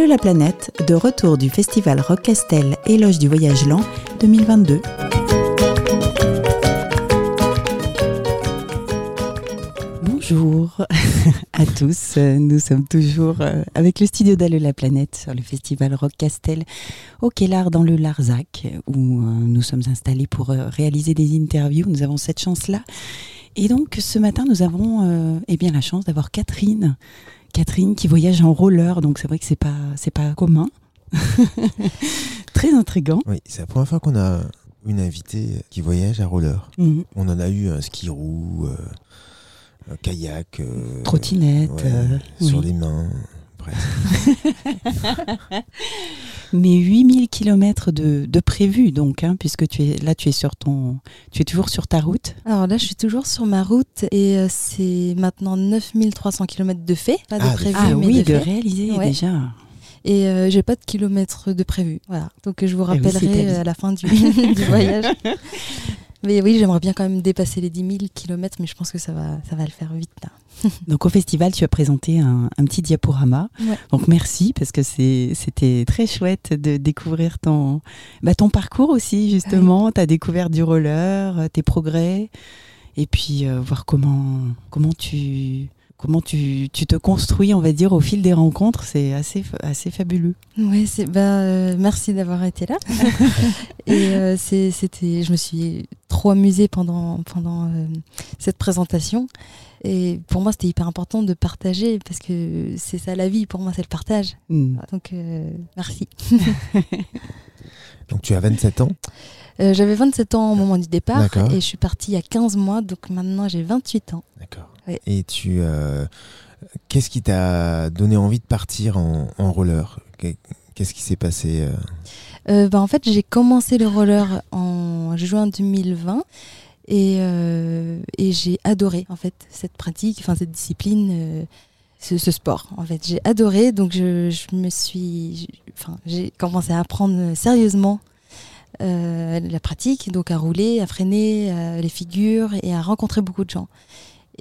Allô la planète, de retour du festival Rock Castel Éloge du Voyage Lent 2022. Bonjour à tous, nous sommes toujours euh, avec le studio d'Allô la planète sur le festival Rock Castel au Kellar dans le Larzac où euh, nous sommes installés pour euh, réaliser des interviews. Nous avons cette chance-là. Et donc ce matin, nous avons eh bien la chance d'avoir Catherine Catherine qui voyage en roller, donc c'est vrai que c'est pas c'est pas commun. Très intrigant. Oui, c'est la première fois qu'on a une invitée qui voyage à roller. Mhm. On en a eu un ski roue, euh, un kayak, euh, Trottinette, ouais, euh, sur oui. les mains, presque. Mais 8000 km de, de prévu donc, hein, puisque tu es là, tu es sur ton, tu es toujours sur ta route. Alors là, je suis toujours sur ma route et euh, c'est maintenant 9300 km de fait, pas de Ah, prévu, ah mais oui, de Ouais. déjà. Et euh, j'ai pas de kilomètres de prévu. Voilà. Donc je vous Eh oui, rappellerai euh, à la fin du, du voyage. Mais oui, j'aimerais bien quand même dépasser les 10 000 km, mais je pense que ça va, ça va le faire vite là. Donc au festival, tu as présenté un, un petit diaporama. Ouais. Donc merci parce que c'était très chouette de découvrir ton, bah, ton parcours aussi justement, ta découverte du roller, euh, tes progrès, et puis euh, voir comment comment tu comment tu, tu te construis, on va dire, au fil des rencontres. C'est assez assez fabuleux. Ouais, c'est bah euh, merci d'avoir été là. et euh, c'était, je me suis trop amusée pendant pendant euh, cette présentation. Et pour moi, c'était hyper important de partager parce que c'est ça la vie. Pour moi, c'est le partage. Mm. Donc euh, merci. Donc tu as 27 ans? Euh, J'avais 27 ans au moment du départ et je suis partie il y a 15 mois, donc maintenant j'ai 28 ans. D'accord. Et tu, euh, qu'est-ce qui t'a donné envie de partir en, en roller? Qu'est- Qu'est-ce qui s'est passé euh? Euh, bah, en fait, j'ai commencé le roller en juin 2020 et, euh, et j'ai adoré en fait cette pratique, enfin cette discipline, ce, ce sport. En fait, j'ai adoré, donc je, je me suis, enfin, j'ai commencé à apprendre sérieusement. euh, la pratique, donc à rouler, à freiner euh, les figures et à rencontrer beaucoup de gens.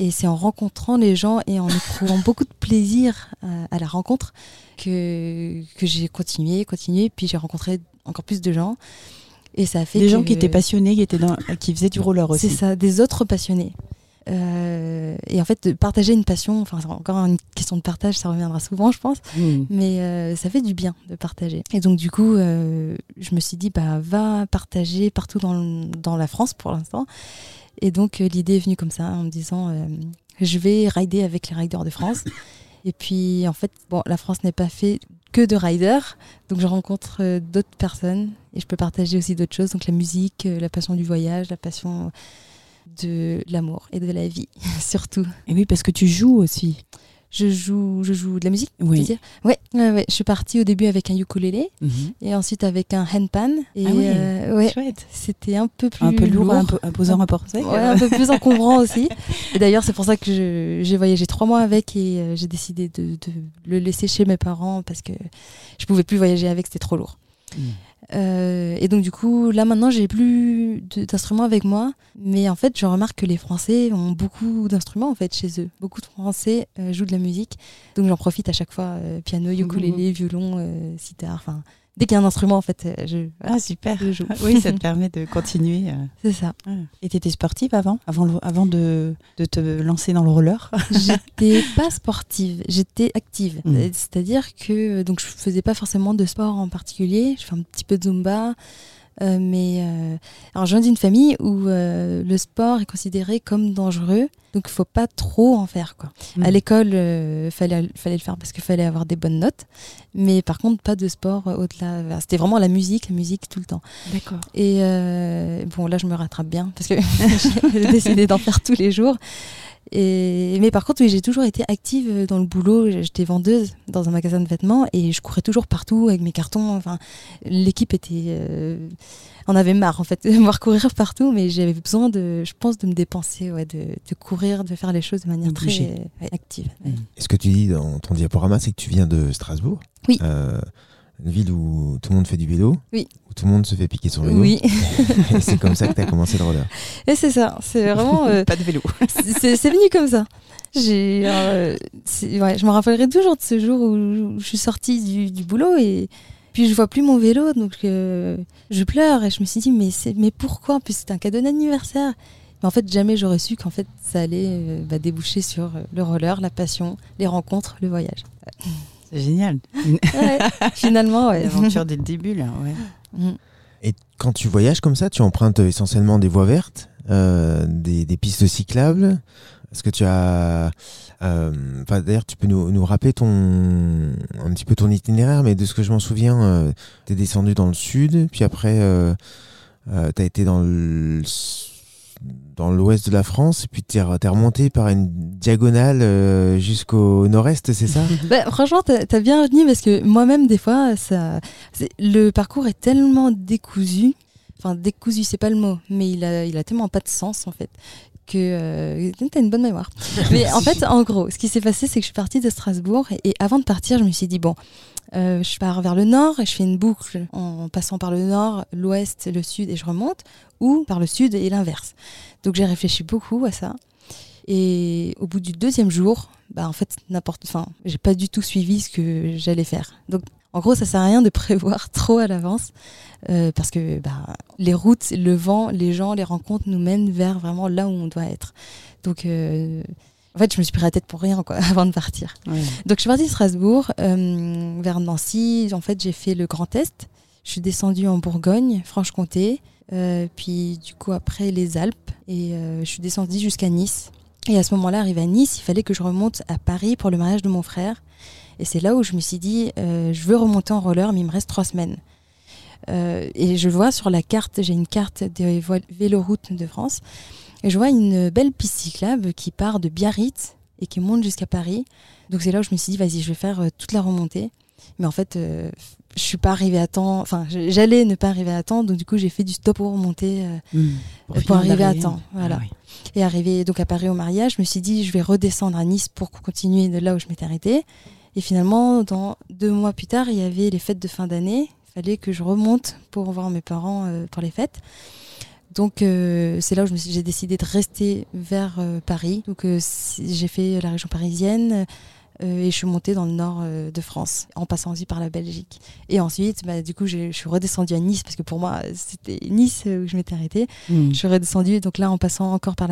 Et c'est en rencontrant les gens et en éprouvant beaucoup de plaisir euh, à la rencontre que, que j'ai continué, continué, puis j'ai rencontré encore plus de gens. Et ça a fait Des que- gens qui étaient passionnés, qui étaient dans, qui faisaient du roller aussi. C'est ça, des autres passionnés. Euh, et en fait, de partager une passion, enfin, c'est encore une question de partage, ça reviendra souvent, je pense, Mm. mais euh, ça fait du bien de partager. Et donc, du coup, euh, je me suis dit, bah, va partager partout dans, dans la France pour l'instant. Et donc, euh, l'idée est venue comme ça, en me disant, euh, je vais rider avec les riders de France. Et puis, en fait, bon, la France n'est pas fait que de riders, donc je rencontre euh, d'autres personnes et je peux partager aussi d'autres choses, donc la musique, euh, la passion du voyage, la passion de l'amour et de la vie, surtout. Et oui, parce que tu joues aussi. Je joue, je joue de la musique, Oui. tu veux dire ouais, ouais, ouais. Je suis partie au début avec un ukulélé Mhm. et ensuite avec un handpan. Et Ah oui, euh, ouais, c'était un peu plus Un peu lourd, un peu imposant à porter. Un peu plus encombrant aussi. Et d'ailleurs, c'est pour ça que j'ai voyagé trois mois avec et euh, j'ai décidé de, de le laisser chez mes parents parce que je pouvais plus voyager avec, c'était trop lourd. Mm. Euh, et donc du coup, là maintenant, j'ai plus d'instruments avec moi, mais en fait, je remarque que les Français ont beaucoup d'instruments en fait chez eux. Beaucoup de Français euh, jouent de la musique, donc j'en profite à chaque fois euh, piano, ukulélé, violon, euh, sitar. Enfin, dès qu'il y a un instrument, en fait, je, Ah, super. je joue. Oui, ça te permet de continuer. euh. C'est ça. Et tu étais sportive avant Avant, le- avant de, de te lancer dans le roller? J'étais pas sportive, j'étais active. Mm. Euh, C'est-à-dire que donc je faisais pas forcément de sport en particulier. Je fais un petit peu de zumba, mais euh, alors je viens d'une famille où euh, le sport est considéré comme dangereux, donc il faut pas trop en faire quoi. Mm. À l'école, euh, fallait fallait le faire parce qu'il fallait avoir des bonnes notes, mais par contre pas de sport euh, au-delà. C'était vraiment la musique, la musique tout le temps. D'accord. Et euh, bon, là, je me rattrape bien parce que j'ai décidé d'en faire tous les jours. Et, mais par contre, oui, j'ai toujours été active dans le boulot. J'étais vendeuse dans un magasin de vêtements et je courais toujours partout avec mes cartons. Enfin, l'équipe était. euh, on avait marre en fait de me voir courir partout, mais j'avais besoin de, je pense, de me dépenser, ouais, de, de courir, de faire les choses de manière très euh, ouais, active. ouais. Mm. Et ce que tu dis dans ton diaporama, c'est que tu viens de Strasbourg. Oui. Euh, une ville où tout le monde fait du vélo, Oui. où tout le monde se fait piquer son vélo. Oui, Et c'est comme ça que tu as commencé le roller. et c'est ça. C'est vraiment. euh, Pas de vélo. c'est c'est venu comme ça. J'ai, euh, ouais, je me rappellerai toujours de ce jour où je suis sortie du, du boulot et puis je vois plus mon vélo, donc euh, je pleure et je me suis dit mais c'est mais pourquoi? Puis c'était un cadeau d'anniversaire. Mais en fait jamais j'aurais su qu'en fait ça allait euh, bah, déboucher sur le roller, la passion, les rencontres, le voyage. C'est génial. Ouais, finalement ouais. aventure dès le début, là. Ouais. Mm. Et quand tu voyages comme ça, tu empruntes essentiellement des voies vertes, euh, des, des pistes cyclables. Est-ce que tu as... euh, enfin, D'ailleurs, tu peux nous, nous rappeler ton, un petit peu ton itinéraire, mais de ce que je m'en souviens, tu es descendu dans le sud, puis après, tu as été dans le dans l'ouest de la France, et puis tu es, remonté par une diagonale euh, jusqu'au nord-est, c'est ça? Bah, franchement, t'as as bien retenu parce que moi-même, des fois, ça, le parcours est tellement décousu. Enfin, décousu, c'est pas le mot, mais il a, il a tellement pas de sens en fait que euh, t'as une bonne mémoire. Mais en fait, en gros, ce qui s'est passé, c'est que je suis partie de Strasbourg et, et avant de partir, je me suis dit bon, euh, je pars vers le nord et je fais une boucle en passant par le nord, l'ouest, le sud et je remonte, ou par le sud et l'inverse. Donc j'ai réfléchi beaucoup à ça. Et au bout du deuxième jour, bah en fait n'importe, enfin, j'ai pas du tout suivi ce que j'allais faire. Donc en gros, ça sert à rien de prévoir trop à l'avance euh, parce que bah, les routes, le vent, les gens, les rencontres nous mènent vers vraiment là où on doit être. Donc euh, en fait, je me suis pris la tête pour rien quoi, avant de partir. Donc je suis partie de Strasbourg euh, vers Nancy. En fait, j'ai fait le Grand Est. Je suis descendue en Bourgogne, Franche-Comté, puis du coup après les Alpes et je suis descendue jusqu'à Nice. Et à ce moment-là, arrivé à Nice, il fallait que je remonte à Paris pour le mariage de mon frère. Et c'est là où je me suis dit, euh, je veux remonter en roller, mais il me reste trois semaines. Euh, et je vois sur la carte, j'ai une carte des véloroutes de France, et je vois une belle piste cyclable qui part de Biarritz et qui monte jusqu'à Paris. Donc c'est là où je me suis dit, vas-y, je vais faire euh, toute la remontée. Mais en fait, euh, je suis pas arrivée à temps. Enfin, j'allais ne pas arriver à temps, donc du coup, j'ai fait du stop pour remonter euh, Mm. pour arriver à temps. Voilà. Ah et arriver donc à Paris au mariage. Je me suis dit, je vais redescendre à Nice pour continuer de là où je m'étais arrêtée. Et finalement, deux mois plus tard, il y avait les fêtes de fin d'année. Il fallait que je remonte pour voir mes parents euh, pour les fêtes. Donc euh, c'est là où j'ai décidé de rester vers euh, Paris. Donc j'ai fait la région parisienne et je suis montée dans le nord euh, de France en passant aussi par la Belgique. Et ensuite, bah, du coup, je suis redescendue à Nice parce que pour moi, c'était Nice euh, où je m'étais arrêtée. Mm. Je suis redescendue, donc là en passant encore par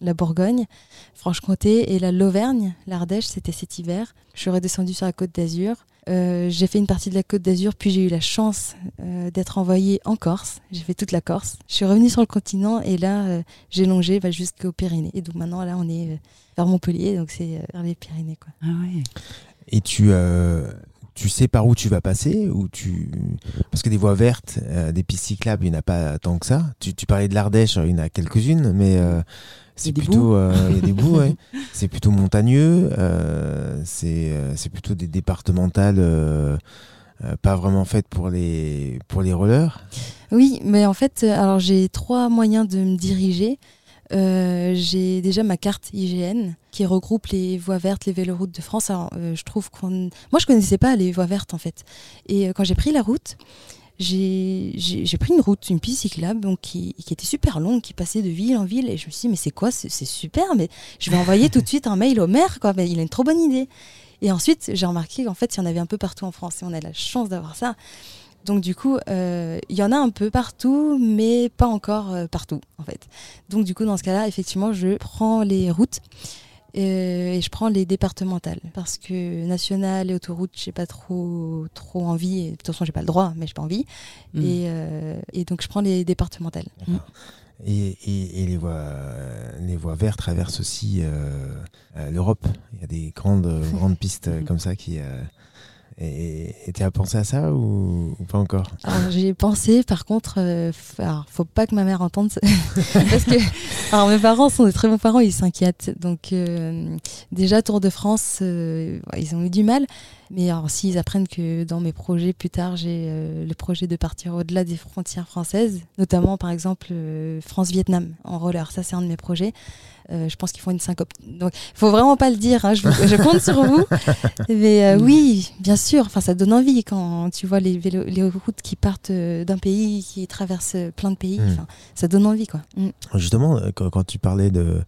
la Bourgogne, Franche-Comté et la l'Auvergne, l'Ardèche, c'était cet hiver. Je suis redescendue sur la côte d'Azur. Euh, j'ai fait une partie de la côte d'Azur, puis j'ai eu la chance euh, d'être envoyée en Corse. J'ai fait toute la Corse. Je suis revenue sur le continent et là, euh, j'ai longé bah, jusqu'aux Pyrénées. Et donc maintenant, là, on est euh, vers Montpellier, donc c'est euh, vers les Pyrénées. Quoi. Ah ouais. Et tu, euh, tu sais par où tu vas passer ou tu... Parce que des voies vertes, euh, des pistes cyclables, il n'y en a pas tant que ça. Tu, tu parlais de l'Ardèche, il y en a quelques-unes, mais euh, c'est plutôt... euh, Il y a des bouts, ouais. C'est plutôt montagneux, c'est c'est plutôt des départementales pas vraiment faites pour les, pour les rollers. Oui, mais en fait, alors j'ai trois moyens de me diriger. Euh, j'ai déjà ma carte IGN qui regroupe les voies vertes, les véloroutes de France. Alors, euh, je trouve qu'on, moi, je connaissais pas les voies vertes en fait. Et euh, quand j'ai pris la route, j'ai pris une route, une piste cyclable donc, qui, qui était super longue, qui passait de ville en ville. Et je me suis dit, mais c'est quoi C'est super, mais je vais envoyer tout de suite un mail au maire, quoi. Mais il a une trop bonne idée. Et ensuite, j'ai remarqué qu'en fait, il y en avait un peu partout en France et on a la chance d'avoir ça. Donc du coup, euh, il y en a un peu partout, mais pas encore euh, partout en fait. Donc du coup, dans ce cas-là, effectivement, je prends les routes euh, et je prends les départementales parce que nationales et autoroutes, j'ai pas trop trop envie. Et, de toute façon, j'ai pas le droit, mais j'ai pas envie. Mm. Et, et donc je prends les départementales. Et, et- et les, voies, les voies vertes traversent aussi l'Europe. Il y a des grandes, grandes pistes comme ça qui... et tu as pensé à ça ou, pas encore? J'y ai pensé, par contre, euh, alors, faut pas que ma mère entende ça. parce que alors mes parents sont des très bons parents, ils s'inquiètent. Donc euh, déjà Tour de France, euh, ils ont eu du mal. Mais alors, s'ils apprennent que dans mes projets plus tard, j'ai euh, le projet de partir au-delà des frontières françaises, notamment par exemple euh, France-Vietnam en roller, ça c'est un de mes projets. Euh, je pense qu'ils font une syncope. Donc, il faut vraiment pas le dire. hein, je, compte sur vous. Mais oui, bien sûr. Enfin, ça donne envie quand tu vois les, les routes qui partent d'un pays, qui traversent plein de pays. Mm. Enfin, ça donne envie, quoi. Mm. Justement, quand, quand tu parlais de.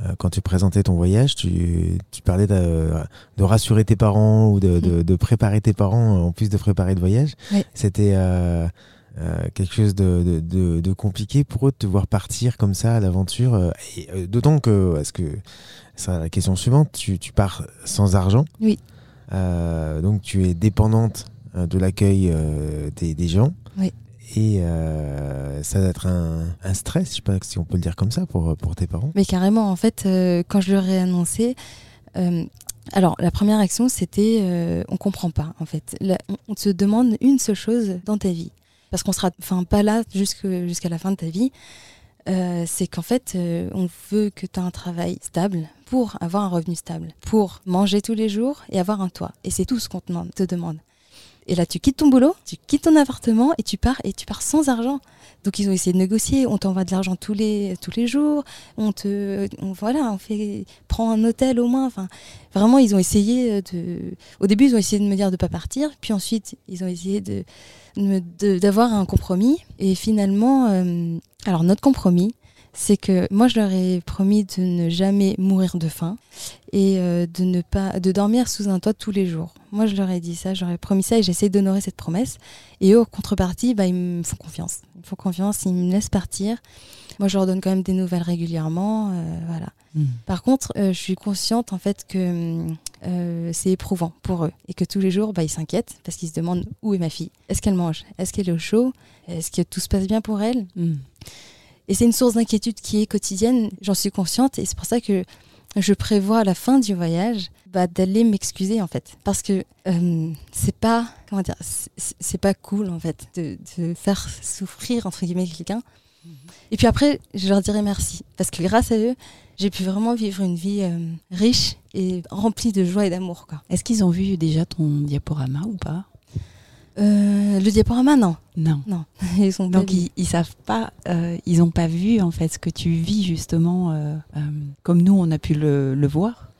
Euh, Quand tu présentais ton voyage, tu, tu parlais de, de rassurer tes parents ou de, de- de préparer tes parents en plus de préparer le voyage. C'était euh, euh, quelque chose de, compliqué pour eux de te voir partir comme ça à l'aventure. D'autant que, parce que ça, la question suivante, tu, tu pars sans argent. Oui. Euh, donc tu es dépendante de l'accueil des, des gens. Oui. Et euh, ça doit être un, stress, je sais pas si on peut le dire comme ça pour, pour tes parents. Mais carrément, en fait, euh, quand je leur ai annoncé, euh, alors la première action, c'était on comprend pas, en fait. On, te demande une seule chose dans ta vie, parce qu'on sera, pas là jusqu'à la fin de ta vie. C'est qu'en fait, on veut que tu aies un travail stable pour avoir un revenu stable, pour manger tous les jours et avoir un toit. Et c'est tout ce qu'on demande. Te demande. Et là, tu quittes ton boulot, tu quittes ton appartement et tu pars et tu pars sans argent. Donc ils ont essayé de négocier. On t'envoie de l'argent tous les tous les jours. On te, voilà, on fait, prend un hôtel au moins. Enfin, vraiment, ils ont essayé de. Au début, ils ont essayé de me dire de pas partir. Puis ensuite, ils ont essayé de- d'avoir un compromis. Et finalement, euh, alors notre compromis, c'est que moi, je leur ai promis de ne jamais mourir de faim et euh, de ne pas de dormir sous un toit tous les jours. Moi, je leur ai dit ça, j'aurais promis ça et j'essaie d'honorer cette promesse. Et eux, en contrepartie, bah, ils me font confiance. Ils me font confiance, ils me laissent partir. Moi, je leur donne quand même des nouvelles régulièrement, euh, voilà. Mm. Par contre, euh, je suis consciente en fait que c'est éprouvant pour eux et que tous les jours, bah, ils s'inquiètent parce qu'ils se demandent où est ma fille? Est-ce qu'elle mange? Est-ce qu'elle est au chaud? Est-ce que tout se passe bien pour elle? Mm. Et c'est une source d'inquiétude qui est quotidienne, j'en suis consciente, et c'est pour ça que je prévois à la fin du voyage bah, d'aller m'excuser en fait. Parce que euh, c'est pas, comment dire, c'est- pas cool en fait de, de faire souffrir entre guillemets quelqu'un. Et puis après, je leur dirai merci. Parce que grâce à eux, j'ai pu vraiment vivre une vie euh, riche et remplie de joie et d'amour. Est-ce qu'ils ont vu déjà ton diaporama ou pas? Euh, le diaporama, non. Non. Non. Ils sont Donc ils, ils savent pas, euh, ils ont pas vu en fait ce que tu vis justement, euh, comme nous on a pu le, le voir,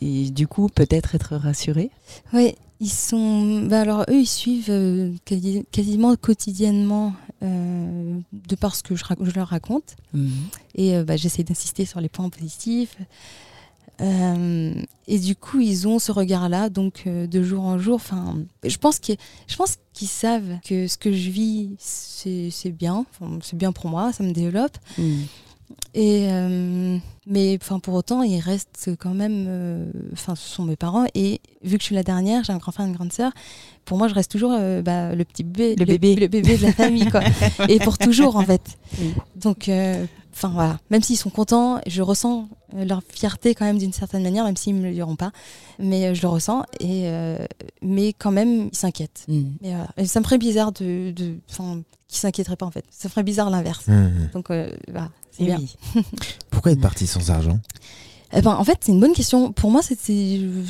et du coup peut-être être rassurés. Oui, ils sont. Bah alors eux, ils suivent quasi- quasiment quotidiennement euh, de par ce que je, leur raconte. Mhm. Et euh, bah, j'essaie d'insister sur les points positifs. Euh, et du coup, ils ont ce regard-là, donc euh, de jour en jour. Enfin, je pense que je pense qu'ils savent que ce que je vis, c'est bien. C'est bien pour moi, ça me développe. Mhm. Et euh, mais enfin pour autant, ils restent quand même. Enfin, ce sont mes parents et vu que je suis la dernière, j'ai un grand frère et une grande sœur. Pour moi, je reste toujours bah, le petit bébé, Le bébé. le bébé de la famille, quoi. et pour toujours en fait. Oui. Donc, enfin voilà. Même s'ils sont contents, je ressens leur fierté quand même d'une certaine manière, même s'ils me le diront pas. Mais euh, je le ressens et euh, mais quand même, ils s'inquiètent. Et ça me ferait bizarre de, de, qu'ils s'inquiéteraient pas en fait. Ça ferait bizarre l'inverse. Mhm. Donc euh, voilà, c'est Eh bien. oui. Pourquoi être parti sans argent? Eh ben, en fait, c'est une bonne question. Pour moi, c'était euh,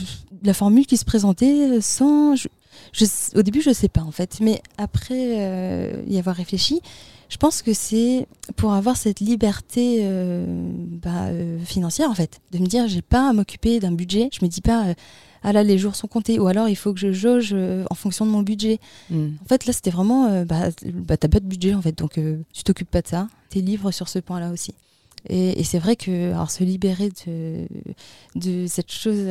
la formule qui se présentait sans. Je, je- au début, je sais pas en fait, mais après euh, y avoir réfléchi, je pense que c'est pour avoir cette liberté euh, bah, euh, financière en fait, de me dire j'ai pas à m'occuper d'un budget. Je me dis pas euh, ah là les jours sont comptés ou alors il faut que je jauge en fonction de mon budget. Mhm. En fait, là, c'était vraiment, bah, bah, t'as pas de budget en fait, donc tu t'occupes pas de ça. T'es libre sur ce point-là aussi. Et, et c'est vrai que alors, se libérer de, de cette chose,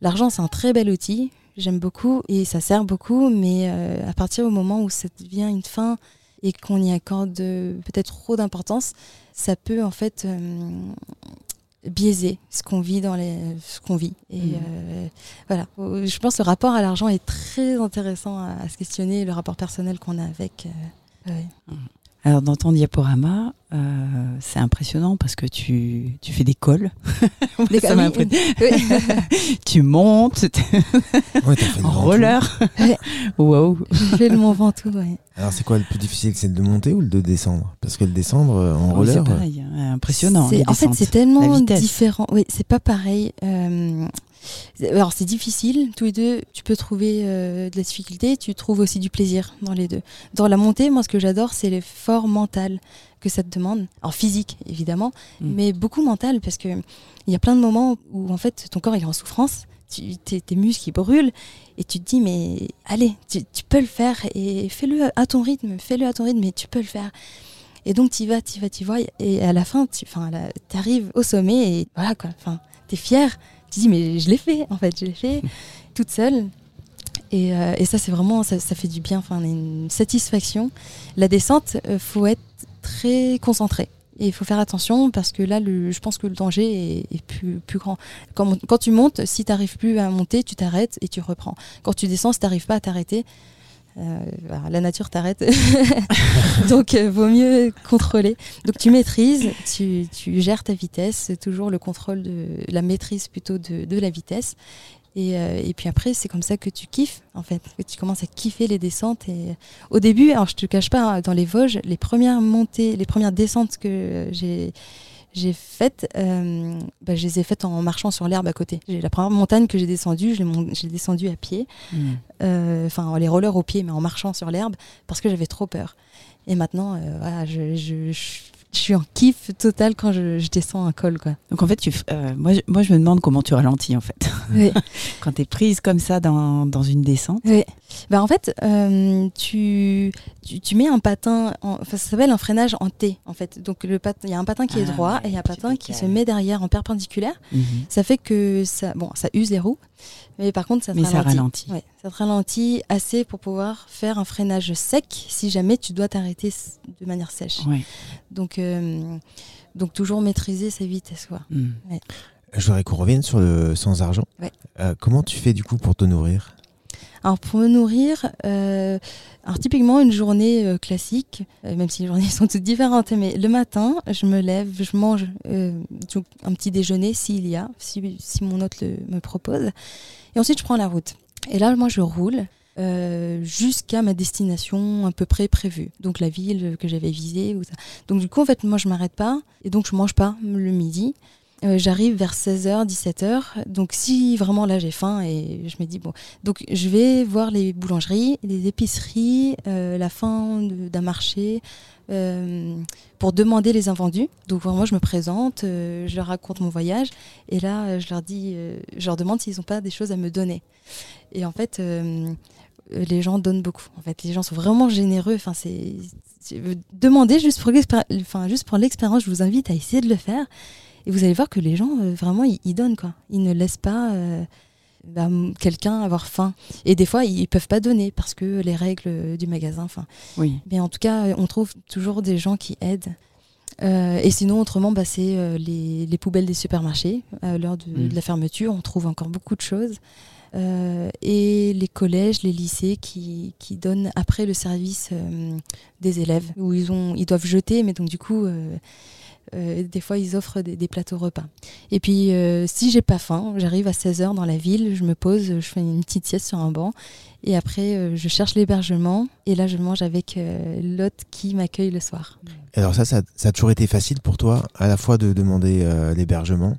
l'argent, c'est un très bel outil. J'aime beaucoup et ça sert beaucoup, mais à partir du moment où ça devient une fin et qu'on y accorde euh, peut-être trop d'importance, ça peut en fait euh, biaiser ce qu'on vit dans les, ce qu'on vit. Et Mhm. euh, voilà, je pense que le rapport à l'argent est très intéressant à, à se questionner, le rapport personnel qu'on a avec. euh, ouais. Alors dans ton diaporama, euh, c'est impressionnant parce que tu, tu fais des cols. Ça m'a oui, tu montes Ouais, fait en roller. Ouais. wow. J'ai fait le Mont Ventoux, ouais. Alors c'est quoi le plus difficile C'est de monter ou le de descendre? Parce que le descendre euh, en Oui, roller, c'est pareil, hein, impressionnant. En fait, c'est tellement différent. Oui, c'est pas pareil. Euh, Alors c'est difficile, tous les deux, tu peux trouver euh, de la difficulté, tu trouves aussi du plaisir dans les deux. Dans la montée, moi ce que j'adore, c'est l'effort mental que ça te demande. Alors physique, évidemment, Mm. mais beaucoup mental, parce que il y a plein de moments où en fait ton corps il est en souffrance, tu, tes, tes muscles ils brûlent, et tu te dis mais allez, tu, tu peux le faire, et fais-le à ton rythme, fais-le à ton rythme, mais tu peux le faire. Et donc tu vas, tu vas, tu vas, et à la fin, tu arrives au sommet, et voilà quoi, enfin, t'es fier tu dis mais je l'ai fait en fait, je l'ai fait toute seule. Et, euh, et ça c'est vraiment ça, ça, fait du bien, enfin une satisfaction. La descente, euh, faut être très concentré. Et il faut faire attention parce que là, le, je pense que le danger est, est plus, plus grand. Quand, quand, tu montes, si tu n'arrives plus à monter, tu t'arrêtes et tu reprends. Quand tu descends, si tu n'arrives pas à t'arrêter, euh, la nature t'arrête. Donc, euh, vaut mieux contrôler. Donc, tu maîtrises, tu, tu, gères ta vitesse, toujours le contrôle de la maîtrise plutôt de, de la vitesse. Et, euh, et, puis après, c'est comme ça que tu kiffes, en fait, que tu commences à kiffer les descentes. Et au début, alors je te cache pas, hein, dans les Vosges, les premières montées, les premières descentes que j'ai j'ai faites, euh, bah, je les ai faites en marchant sur l'herbe à côté. La première montagne que j'ai descendue, je l'ai descendue à pied, enfin mmh. les rollers au pied, mais en marchant sur l'herbe, parce que j'avais trop peur. Et maintenant, euh, voilà, je, je, je, je, suis en kiff total quand je, descends un col. Quoi. Donc en fait, tu, euh, moi, moi, je me demande comment tu ralentis en fait. Oui. quand tu es prise comme ça dans, dans une descente. Oui. Bah, en fait, euh, tu, tu, tu, mets un patin, en, ça s'appelle un freinage en T en fait. Donc il y a un patin qui est Ah, droit ouais, et il y a un patin qui se met derrière en perpendiculaire. Mhm. Ça fait que ça, bon, ça use les roues, mais par contre ça te Mais ça ralentit. Ouais, ça te ralentit assez pour pouvoir faire un freinage sec si jamais tu dois t'arrêter de manière sèche. Ouais. Donc, euh, donc toujours maîtriser sa vitesse. Quoi. Mhm. Je voudrais qu'on revienne sur le sans argent. Ouais. Euh, comment tu fais du coup pour te nourrir? Alors pour me nourrir, euh, alors typiquement une journée euh, classique, euh, même si les journées sont toutes différentes, mais le matin, je me lève, je mange un petit déjeuner s'il y a, si, si mon hôte le, me propose, et ensuite je prends la route. Et là, moi, je roule. jusqu'à ma destination à peu près prévue donc la ville que j'avais visée ou ça. donc du coup en fait moi je m'arrête pas et donc je mange pas le midi Euh, j'arrive vers 16h 17h donc si vraiment là j'ai faim et je me dis bon donc je vais voir les boulangeries, les épiceries, euh, la fin d'un marché euh, pour demander les invendus. Donc vraiment je me présente, je leur raconte mon voyage et là je leur dis, je leur demande s'ils n'ont pas des choses à me donner. Et en fait les gens donnent beaucoup. En fait les gens sont vraiment généreux. Enfin c'est demandez juste pour l'expéri- enfin juste pour l'expérience. Je vous invite à essayer de le faire. Et vous allez voir que les gens, euh, vraiment, ils, ils donnent, quoi. Ils ne laissent pas euh, bah, quelqu'un avoir faim. Et des fois, ils ne peuvent pas donner parce que les règles du magasin, enfin. Oui. Mais en tout cas, euh, on trouve toujours des gens qui aident. Euh, et sinon, autrement, bah, c'est euh, les, les poubelles des supermarchés. À l'heure de, Mm. de la fermeture, on trouve encore beaucoup de choses. Euh, et les collèges, les lycées qui, qui donnent après le service euh, des élèves, où ils, ont, ils doivent jeter, mais donc du coup, euh, des fois, ils offrent des, des plateaux repas. Et puis, euh, si j'ai pas faim, j'arrive à 16h dans la ville, je me pose, je fais une petite sieste sur un banc, et après, euh, je cherche l'hébergement, et là, je mange avec euh, l'hôte qui m'accueille le soir. Alors ça, ça, ça a toujours été facile pour toi, à la fois de demander l'hébergement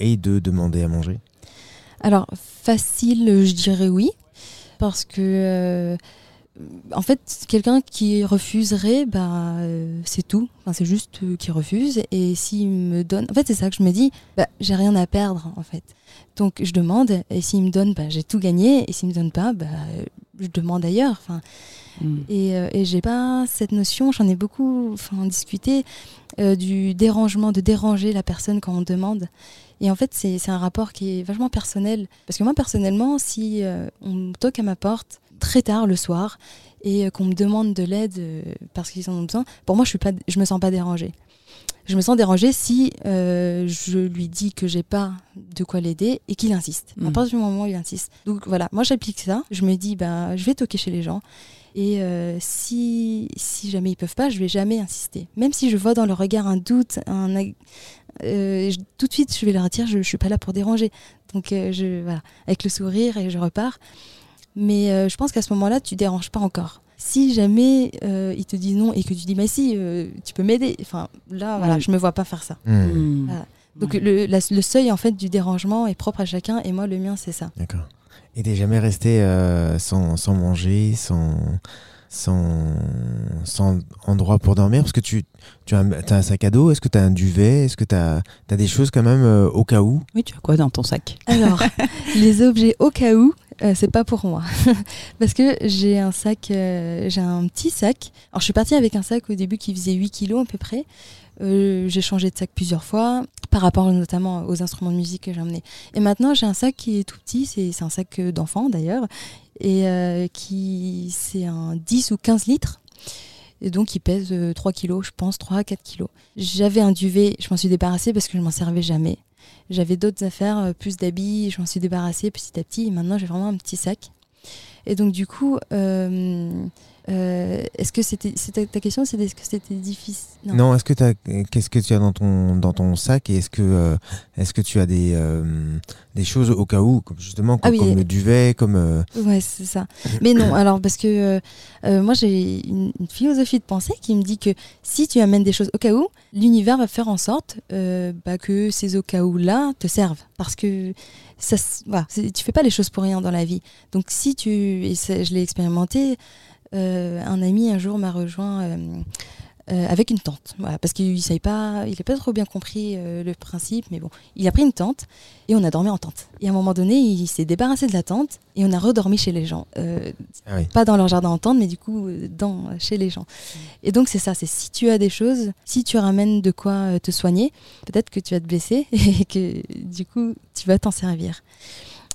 et de demander à manger? Alors, facile, je dirais oui, parce que, en fait, quelqu'un qui refuserait, bah, euh, c'est tout. Enfin, c'est juste euh, qu'il refuse. Et s'il me donne. En fait, c'est ça que je me dis, bah, j'ai rien à perdre, en fait. Donc, je demande, et s'il me donne, bah, j'ai tout gagné. Et s'il me donne pas, bah, je demande ailleurs. Enfin, Mhm. et, euh, et j'ai pas cette notion, j'en ai beaucoup enfin, discuté, euh, du dérangement, de déranger la personne quand on demande. Et en fait, c'est un rapport qui est vachement personnel. Parce que moi, personnellement, si on me toque à ma porte très tard le soir et euh, qu'on me demande de l'aide euh, parce qu'ils en ont besoin, pour moi, je, suis pas, je me sens pas dérangée. Je me sens dérangée si euh, je lui dis que j'ai pas de quoi l'aider et qu'il insiste. À Mm. partir du moment où il insiste. Donc voilà, moi j'applique ça. Je me dis, bah, je vais toquer chez les gens. Et euh, si, si jamais ils peuvent pas, je vais jamais insister. Même si je vois dans leur regard un doute, un, euh, je- tout de suite je vais leur dire je, je suis pas là pour déranger. Donc je voilà, avec le sourire et je repars. Mais euh, je pense qu'à ce moment-là, tu déranges pas encore. Si jamais euh, ils te disent non et que tu dis mais si, euh, tu peux m'aider. Enfin là, voilà, je me vois pas faire ça. Hmm. Voilà. Donc Ouais. le, la- le seuil en fait du dérangement est propre à chacun et moi le mien c'est ça. D'accord. Et t'es jamais resté euh, sans, sans manger, sans, sans, sans endroit pour dormir? Parce que tu, tu as, un, sac à dos, est-ce que tu as un duvet? Est-ce que tu as, des choses quand même euh, au cas où? Oui, tu as quoi dans ton sac? Alors les objets au cas où euh, c'est pas pour moi parce que j'ai un sac, euh, j'ai un petit sac. Alors je suis partie avec un sac au début qui faisait 8 kilos à peu près. Euh, j'ai changé de sac plusieurs fois par rapport notamment aux instruments de musique que j'ai emmenés. Et maintenant j'ai un sac qui est tout petit, c'est un sac d'enfant d'ailleurs et qui c'est un 10 ou 15 litres. Et donc il pèse euh, 3 kilos, je pense, 3 à 4 kilos. J'avais un duvet, je m'en suis débarrassée parce que je m'en servais jamais. J'avais d'autres affaires, euh, plus d'habits, je m'en suis débarrassée petit à petit. Et maintenant j'ai vraiment un petit sac. Et donc du coup, euh, euh, est-ce que c'était c'était- ta question, c'était est-ce que c'était difficile? Non, est-ce que qu'est-ce que tu as dans ton, dans ton sac et est-ce que, euh, est-ce que tu as des, euh, des choses au cas où, comme justement Ah comme, oui, comme le duvet, comme Ouais, c'est ça. Mais non, alors parce que moi j'ai une, une philosophie de pensée qui me dit que si tu amènes des choses au cas où, l'univers va faire en sorte bah, que ces au cas où là te servent. Parce que ça, voilà, c'est- tu fais pas les choses pour rien dans la vie. Donc si tu, et ça, je l'ai expérimenté, un ami un jour m'a rejoint. euh, euh, avec une tente, voilà, parce qu'il savait pas, il n'a pas trop bien compris euh, le principe, mais bon, il a pris une tente et on a dormi en tente. Et à un moment donné, il s'est débarrassé de la tente et on a redormi chez les gens. Euh, ah oui. pas dans leur jardin en tente, mais du coup euh, dans, chez les gens. Et donc c'est ça, c'est si tu as des choses, si tu ramènes de quoi euh, te soigner, peut-être que tu vas te blesser et que du coup tu vas t'en servir.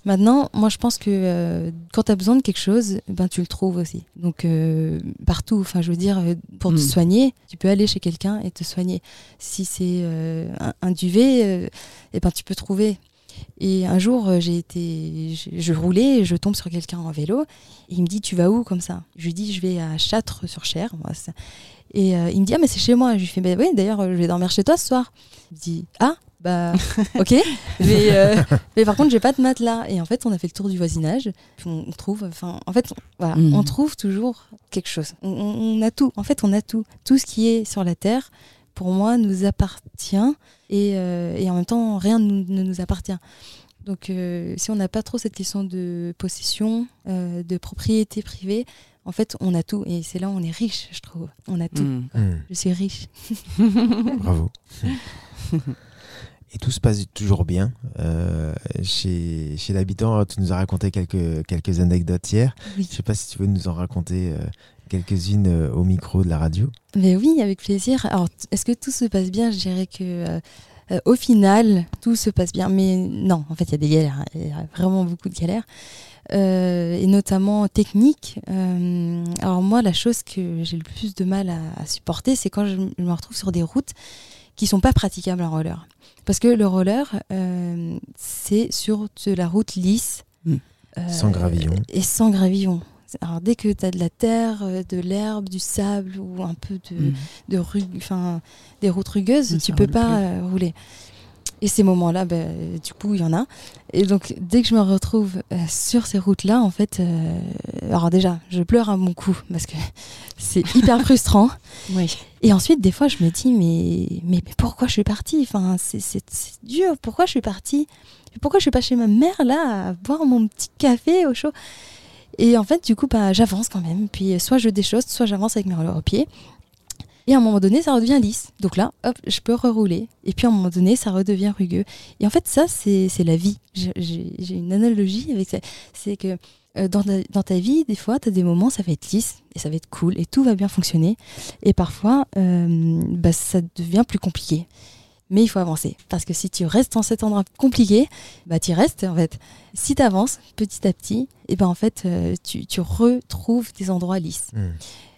Maintenant, moi je pense que euh, quand tu as besoin de quelque chose, ben tu le trouves aussi. Donc euh, partout, enfin je veux dire, euh, pour te Mm. soigner, tu peux aller chez quelqu'un et te soigner. Si c'est euh, un, un duvet, eh ben tu peux trouver. Et un jour, j'ai été, je, je roulais, et je tombe sur quelqu'un en vélo, et il me dit, tu vas où comme ça? Je lui dis, je vais à Châtres-sur-Cher. Et il me dit, ah, mais c'est chez moi. Je lui fais, bah, oui, d'ailleurs, je vais dormir chez toi ce soir. Il me dit, ah, bah, ok. mais, euh, mais par contre, j'ai pas de matelas. Et en fait, on a fait le tour du voisinage. Puis on, on trouve, enfin, en fait, on- voilà, Mhm. on trouve toujours quelque chose. On, a tout. En fait, on a tout. Tout ce qui est sur la terre, pour moi, nous appartient. Et, euh, et en même temps, rien ne, ne nous appartient. Donc, euh, si on n'a pas trop cette question de possession, euh, de propriété privée, en fait, on a tout. Et c'est là où on est riche, je trouve. On a tout. Mm. Hmm, Je suis riche. bravo. Et tout se passe toujours bien. Euh, chez chez l'habitant, tu nous as raconté quelques, quelques anecdotes hier. Oui. Je sais pas si tu veux nous en raconter euh, quelques-unes euh, au micro de la radio. Mais oui, avec plaisir. Alors, est-ce que tout se passe bien? Je dirais que au final, tout se passe bien. Mais non, en fait, il y a des galères. hein. Il y a vraiment beaucoup de galères. Euh, et notamment techniques. Euh, alors moi, la chose que j'ai le plus de mal à, à supporter, c'est quand je me retrouve sur des routes qui sont pas praticables en roller. Parce que le roller, euh, c'est sur de la route lisse. Mm. euh, Sans gravillon. Et sans gravillon. Alors dès que tu as de la terre, euh, de l'herbe, du sable ou un peu de, Mm. de enfin, des routes rugueuses, Ça tu peux pas euh, rouler. Et ces moments-là, bah, du coup, il y en a. Et donc, dès que je me retrouve euh, sur ces routes-là, en fait, euh, alors déjà, je pleure à mon cou parce que c'est hyper frustrant. Oui. Et ensuite, des fois, je me dis, mais, mais, mais pourquoi je suis partie? Enfin, c'est dur, pourquoi je suis partie? Pourquoi je suis pas chez ma mère, là, à boire mon petit café au chaud? Et en fait, du coup, bah, j'avance quand même. Puis, euh, soit je déchausse, soit j'avance avec mes rollers au pied. Et à un moment donné, ça redevient lisse. Donc là, hop, je peux rerouler. Et puis à un moment donné, ça redevient rugueux. Et en fait, ça, c'est la vie. J'ai- une analogie avec ça. C'est que euh, dans, ta, vie, des fois, tu as des moments, ça va être lisse et ça va être cool et tout va bien fonctionner. Et parfois, euh, bah, ça devient plus compliqué. Mais il faut avancer. Parce que si tu restes dans cet endroit compliqué, bah, tu restes en fait. Si tu avances petit à petit, et ben en fait, euh, tu, retrouves des endroits lisses. Hmm.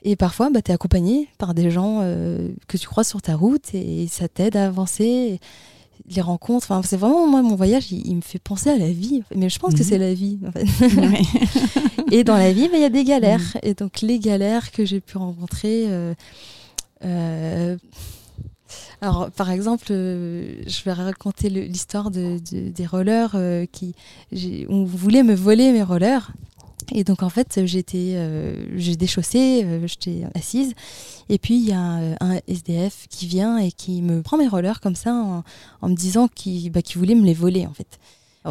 Et parfois, bah, tu es accompagné par des gens euh, que tu croises sur ta route et ça t'aide à avancer. Les rencontres, enfin, c'est vraiment moi, mon voyage, il, il me fait penser à la vie. Mais je pense que Mhm. c'est la vie. En fait. Ouais. Et dans la vie, bah, il y a des galères. Et donc, les galères que j'ai pu rencontrer. euh, euh, alors, par exemple, euh, je vais raconter l'histoire de, de- des rollers euh, qui. On voulait me voler mes rollers. Et donc en fait, j'étais, euh, j'ai déchaussé, euh, j'étais assise, et puis il y a un, un SDF qui vient et qui me prend mes rollers comme ça en, en me disant qu'il bah, voulait me les voler en fait.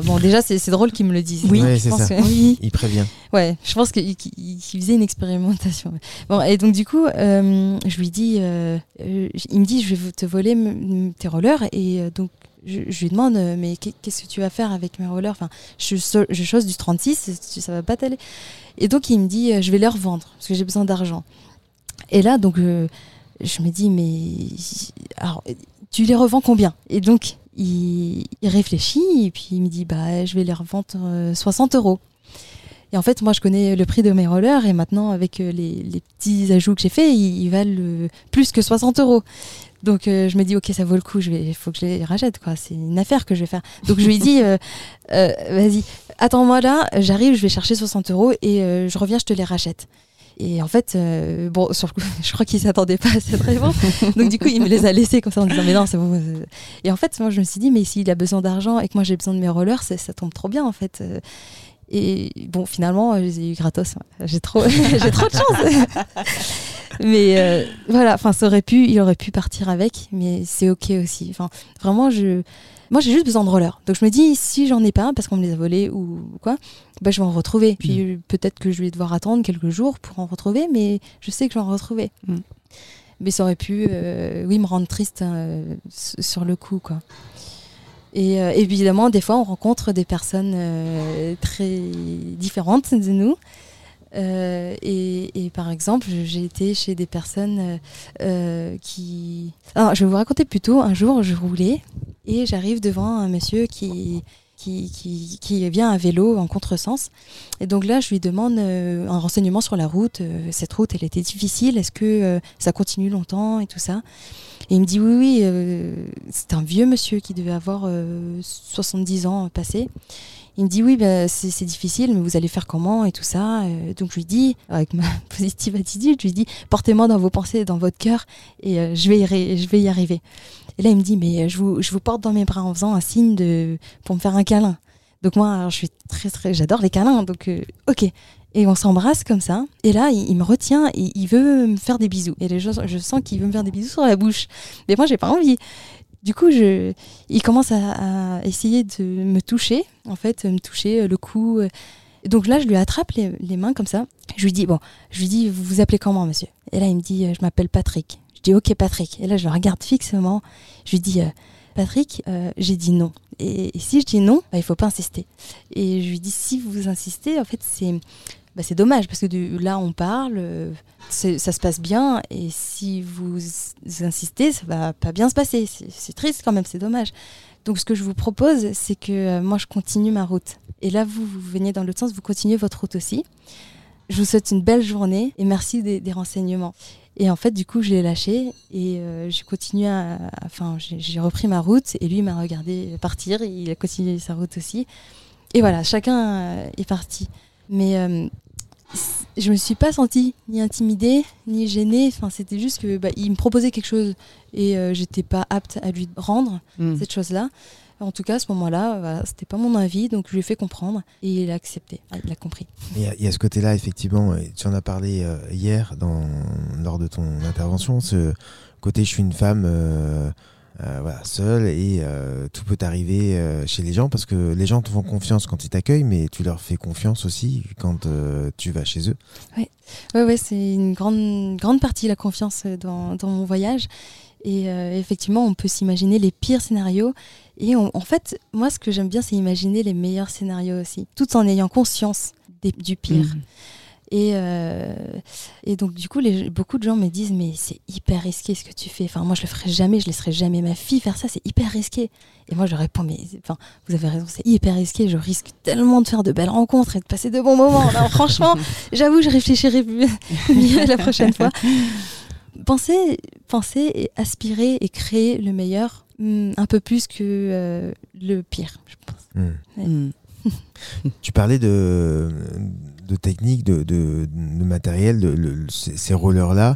Bon, déjà c'est c'est drôle qu'il me le dise. Oui, Je Ouais, c'est pense ça. que- oui. Il prévient. Ouais, je pense qu'il qu'il faisait une expérimentation. Bon, et donc du coup, euh, je lui dis, euh, euh, il me dit, je vais te voler tes rollers, et euh, donc je, lui demande, euh, mais qu'est- qu'est-ce que tu vas faire avec mes rollers? Enfin, je, chose du 36, ça va pas t'aller. Et donc il me dit, euh, je vais les revendre parce que j'ai besoin d'argent. Et là, donc euh, je me dis, mais tu les revends combien? Et donc il, réfléchit et puis il me dit, bah, je vais les revendre euh, 60 euros. Et en fait, moi, je connais le prix de mes rollers et maintenant, avec les, petits ajouts que j'ai faits, ils, valent plus que 60 euros. Donc, euh, je me dis, ok, ça vaut le coup, il faut que je les rachète, quoi. C'est une affaire que je vais faire. Donc, je lui dis, euh, euh, vas-y, attends-moi là, j'arrive, je vais chercher 60 euros et je reviens, je te les rachète. Et en fait, bon, sur le coup, je crois qu'il s'attendait pas à cette réponse. Donc, du coup, il me les a laissés comme ça en disant, mais non, c'est bon. Et en fait, moi, je me suis dit, mais s'il a besoin d'argent et que moi, j'ai besoin de mes rollers, ça tombe trop bien, en fait. Et bon, finalement, euh, je les ai eu gratos. J'ai trop, j'ai trop de chance. mais euh, voilà, enfin, ça aurait pu, il aurait pu partir avec, mais c'est ok aussi. Enfin, vraiment, je, moi, j'ai juste besoin de rollers. Donc, je me dis, si j'en ai pas, parce qu'on me les a volés ou quoi, bah, je vais en retrouver. Puis peut-être que je vais devoir attendre quelques jours pour en retrouver, mais je sais que je vais en retrouver. Mm. Mais ça aurait pu, euh, oui, me rendre triste euh, sur le coup, quoi. Et euh, évidemment, des fois, on rencontre des personnes euh, très différentes de nous. Euh, et, par exemple, j'ai été chez des personnes qui... Alors, je vais vous raconter plutôt, un jour, je roulais et j'arrive devant un monsieur qui, qui, qui, vient à vélo en contresens. Et donc là, je lui demande un renseignement sur la route. Cette route, elle était difficile. Est-ce que ça continue longtemps et tout ça? Et il me dit oui, oui. euh, c'est un vieux monsieur qui devait avoir euh, 70 ans passé. Il me dit oui, bah, c'est difficile, mais vous allez faire comment et tout ça. Euh, donc je lui dis, avec ma positive attitude, je lui dis portez-moi dans vos pensées dans votre cœur et euh, je, vais y je vais y arriver. Et là, il me dit mais euh, je vous, je vous porte dans mes bras en faisant un signe de, pour me faire un câlin. Donc moi, je suis très, très, j'adore les câlins, donc euh, ok. Et on s'embrasse comme ça. Et là, il, me retient et il veut me faire des bisous. Et les gens, je sens qu'il veut me faire des bisous sur la bouche. Mais moi, j'ai pas envie. Du coup, je, il commence à, essayer de me toucher, en fait, me toucher euh, le cou. euh. Donc là, je lui attrape les, mains comme ça. Je lui dis, bon, je lui dis, vous vous appelez comment, monsieur? Et là, il me dit, euh, je m'appelle Patrick. Je dis, ok, Patrick. Et là, je le regarde fixement. Je lui dis, Patrick, j'ai dit non. Et, et si je dis non, bah, il faut pas insister. Et je lui dis, si vous insistez, en fait, c'est bah, c'est dommage parce que là, on parle, ça se passe bien. Et si vous insistez, ça va pas bien se passer. C'est triste quand même, c'est dommage. Donc, ce que je vous propose, c'est que euh, moi, je continue ma route. Et là, vous, vous venez dans l'autre sens, vous continuez votre route aussi. Je vous souhaite une belle journée et merci des, renseignements. Et en fait, du coup, je l'ai lâché et euh, j'ai continué à. Enfin, j'ai repris ma route et lui m'a regardé partir et il a continué sa route aussi. Et voilà, chacun euh, est parti. Mais euh, je me suis pas sentie ni intimidée ni gênée. Enfin, c'était juste que bah, il me proposait quelque chose et euh, j'étais pas apte à lui rendre Mm. cette chose-là. En tout cas, à ce moment-là, voilà, c'était pas mon avis, donc je lui ai fait comprendre et il a accepté, il a compris. Il y, a- il y a ce côté-là, effectivement, tu en as parlé euh, hier dans, lors de ton intervention, ce côté je suis une femme euh, euh, voilà, seule et euh, tout peut arriver euh, chez les gens parce que les gens te font confiance quand ils t'accueillent, mais tu leur fais confiance aussi quand euh, tu vas chez eux. Ouais, ouais, c'est une grande, grande partie la confiance dans, dans mon voyage. Et euh, effectivement, on peut s'imaginer les pires scénarios. Et on- en fait, moi, ce que j'aime bien, c'est imaginer les meilleurs scénarios aussi, tout en ayant conscience des- du pire. Mm. Et, euh, et donc, du coup, les, beaucoup de gens me disent Mais c'est hyper risqué ce que tu fais. Enfin, moi, je le ferai jamais, je laisserai jamais ma fille faire ça, c'est hyper risqué. Et moi, je réponds Mais enfin, vous avez raison, c'est hyper risqué. Je risque tellement de faire de belles rencontres et de passer de bons moments. Alors, franchement, j'avoue, je réfléchirai mieux la prochaine fois. Pensez, pensez et aspirez et créer le meilleur hmm, un peu plus que euh, le pire, je pense. Hmm. Ouais. Mm. Tu parlais de, de technique, de, de, de matériel, de, le- ces, ces rollers-là,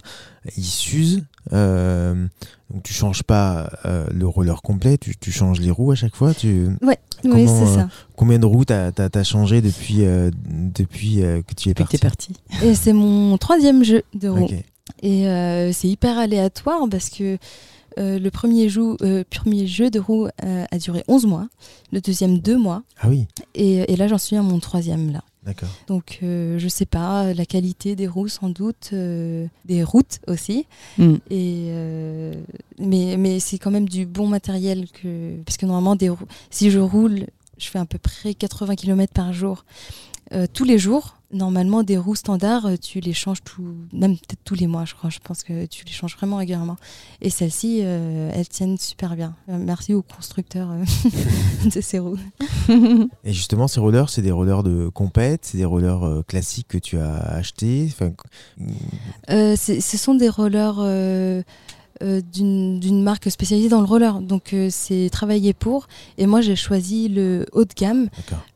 ils s'usent. euh, donc tu changes pas euh, le roller complet, tu, tu changes les roues à chaque fois. Tu, oui, Comment, c'est euh, ça. combien de roues t'as as, changé depuis, euh, depuis euh, que tu es Depuis que parti? Et c'est mon troisième jeu de roues. Et euh, c'est hyper aléatoire parce que euh, le premier jeu, euh, premier jeu de roues euh, a duré 11 mois, le deuxième 2 mois, Ah oui, et, et là j'en suis à mon troisième là. D'accord. Donc euh, je sais pas, la qualité des roues sans doute, euh, des routes aussi. Mm. Et euh, mais mais c'est quand même du bon matériel que parce que normalement des rou- si je roule, je fais à peu près 80 km par jour euh, tous les jours. Normalement des roues standards, euh, tu les changes tout, même peut-être tous les mois, je crois. Je pense que tu les changes vraiment régulièrement. Et celles-ci, euh, elles tiennent super bien. Euh, merci aux constructeurs euh, de ces roues. Et justement, ces rollers, c'est des rollers de compète, c'est des rollers classiques que tu as achetés. Enfin, ce sont des rollers euh, d'une marque spécialisée dans le roller. Donc euh, c'est travaillé pour. Et moi j'ai choisi le haut de gamme.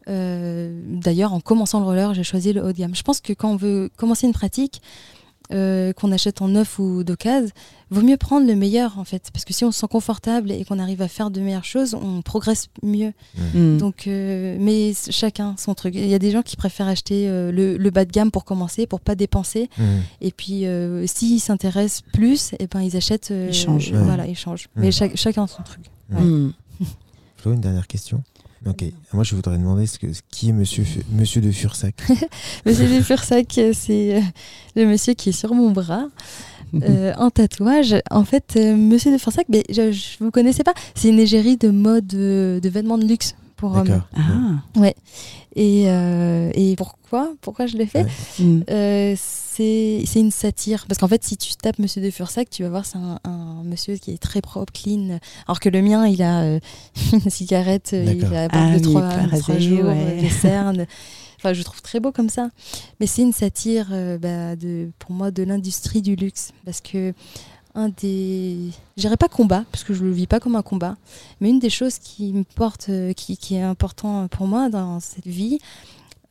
Euh, D'ailleurs en commençant le roller j'ai choisi le haut de gamme. Je pense que quand on veut commencer une pratique, euh, qu'on achète en neuf ou d'occasion, vaut mieux prendre le meilleur en fait. Parce que si on se sent confortable et qu'on arrive à faire de meilleures choses, on progresse mieux. Mm. Donc, euh, mais chacun son truc. Il y a des gens qui préfèrent acheter euh, le, le bas de gamme pour commencer, pour pas dépenser. Mmh. Et puis, euh, s'ils s'intéressent plus, et ben, ils achètent. euh, Ils changent, ouais. Voilà, ils changent. Mm. Mais chaque- chacun son truc. Ouais. Mm. Flo, une dernière question? Ok. Moi, je voudrais demander ce que, qui est monsieur, monsieur de Fursac Monsieur de Fursac, c'est euh, le monsieur qui est sur mon bras. euh, en tatouage. En fait, euh, Monsieur de Fursac, mais je ne vous connaissais pas. C'est une égérie de mode euh, de vêtements de luxe pour. Ah. Et, euh, et pourquoi Pourquoi je l'ai fait Ouais. Mm. Euh, c'est c'est une satire. Parce qu'en fait, si tu tapes Monsieur de Fursac, tu vas voir, c'est un, un monsieur qui est très propre, clean. Alors que le mien, il a euh, une cigarette, il a Ah de trois, trois jours, ouais. des cernes. Enfin, je trouve très beau comme ça. Mais c'est une satire, euh, bah, de, pour moi, de l'industrie du luxe. Parce que un des. Je dirais pas combat, parce que je le vis pas comme un combat, mais une des choses qui me porte, euh, qui, est important pour moi dans cette vie,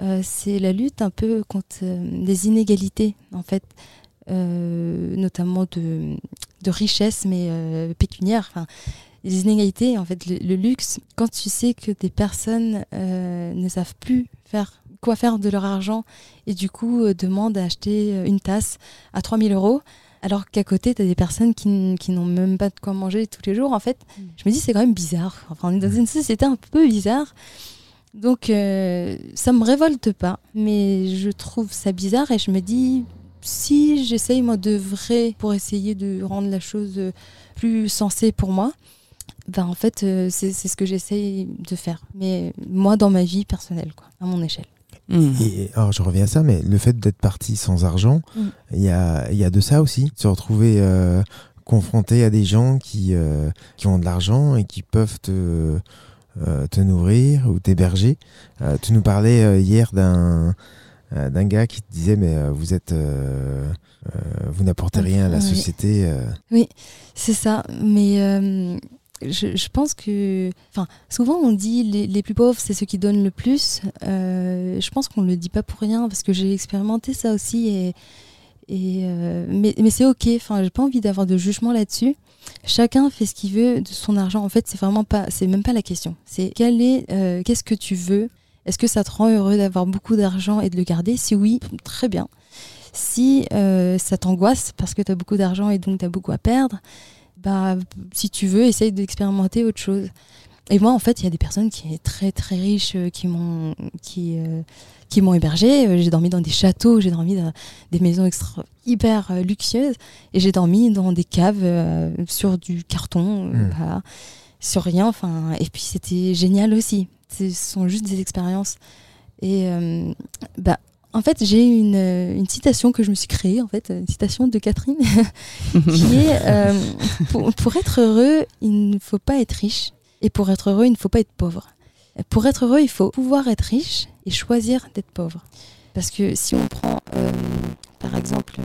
euh, c'est la lutte un peu contre euh, les inégalités, en fait, notamment de, de richesse, mais euh, pécuniaire. Enfin, les inégalités, en fait, le, luxe, quand tu sais que des personnes ne savent plus faire quoi faire de leur argent et du coup demandent à acheter une tasse à 3000 euros, alors qu'à côté, tu as des personnes qui, n'ont même pas de quoi manger tous les jours, en fait, je me dis c'est quand même bizarre. Enfin, on est dans une société un peu bizarre. Donc euh, ça me révolte pas, mais je trouve ça bizarre et je me dis si j'essaye moi de vrai pour essayer de rendre la chose euh, plus sensée pour moi, ben en fait euh, c'est c'est ce que j'essaye de faire. Mais moi dans ma vie personnelle, quoi, à mon échelle. Mm. Et alors, je reviens à ça, mais le fait d'être parti sans argent, Mm. il y, a, il y a de ça aussi. Se retrouver euh, confronté à des gens qui, euh, qui ont de l'argent et qui peuvent te, euh, te nourrir ou t'héberger. Euh, tu nous parlais euh, hier d'un euh, d'un gars qui te disait mais euh, vous êtes euh, euh, vous n'apportez rien à la Oui. société euh. C'est ça, mais euh, je, pense que. Enfin, souvent on dit les, les plus pauvres, c'est ceux qui donnent le plus. Euh, je pense qu'on le dit pas pour rien, parce que j'ai expérimenté ça aussi. Et, euh, mais c'est ok, enfin, j'ai pas envie d'avoir de jugement là-dessus. Chacun fait ce qu'il veut de son argent. En fait, c'est vraiment pas, c'est même pas la question. C'est quel est, euh, qu'est-ce que tu veux? Est-ce que ça te rend heureux d'avoir beaucoup d'argent et de le garder? Si oui, très bien. Si ça t'angoisse parce que tu as beaucoup d'argent et donc tu as beaucoup à perdre, bah, si tu veux, essaye d'expérimenter autre chose. Et moi, en fait, il y a des personnes qui sont très très riches euh, qui m'ont qui, euh, qui m'ont hébergé. Euh, J'ai dormi dans des châteaux, j'ai dormi dans des maisons extra, hyper euh, luxueuses, et j'ai dormi dans des caves euh, sur du carton, euh, Mm. voilà, sur rien. Enfin, et puis c'était génial aussi. Ce sont juste des expériences. Et bah, en fait, j'ai une, citation que je me suis créée, en fait, une citation de Catherine, qui est euh, pour, pour être heureux, il ne faut pas être riche, et pour être heureux, il ne faut pas être pauvre. Pour être heureux, il faut pouvoir être riche et choisir d'être pauvre. Parce que si on prend, euh, par exemple,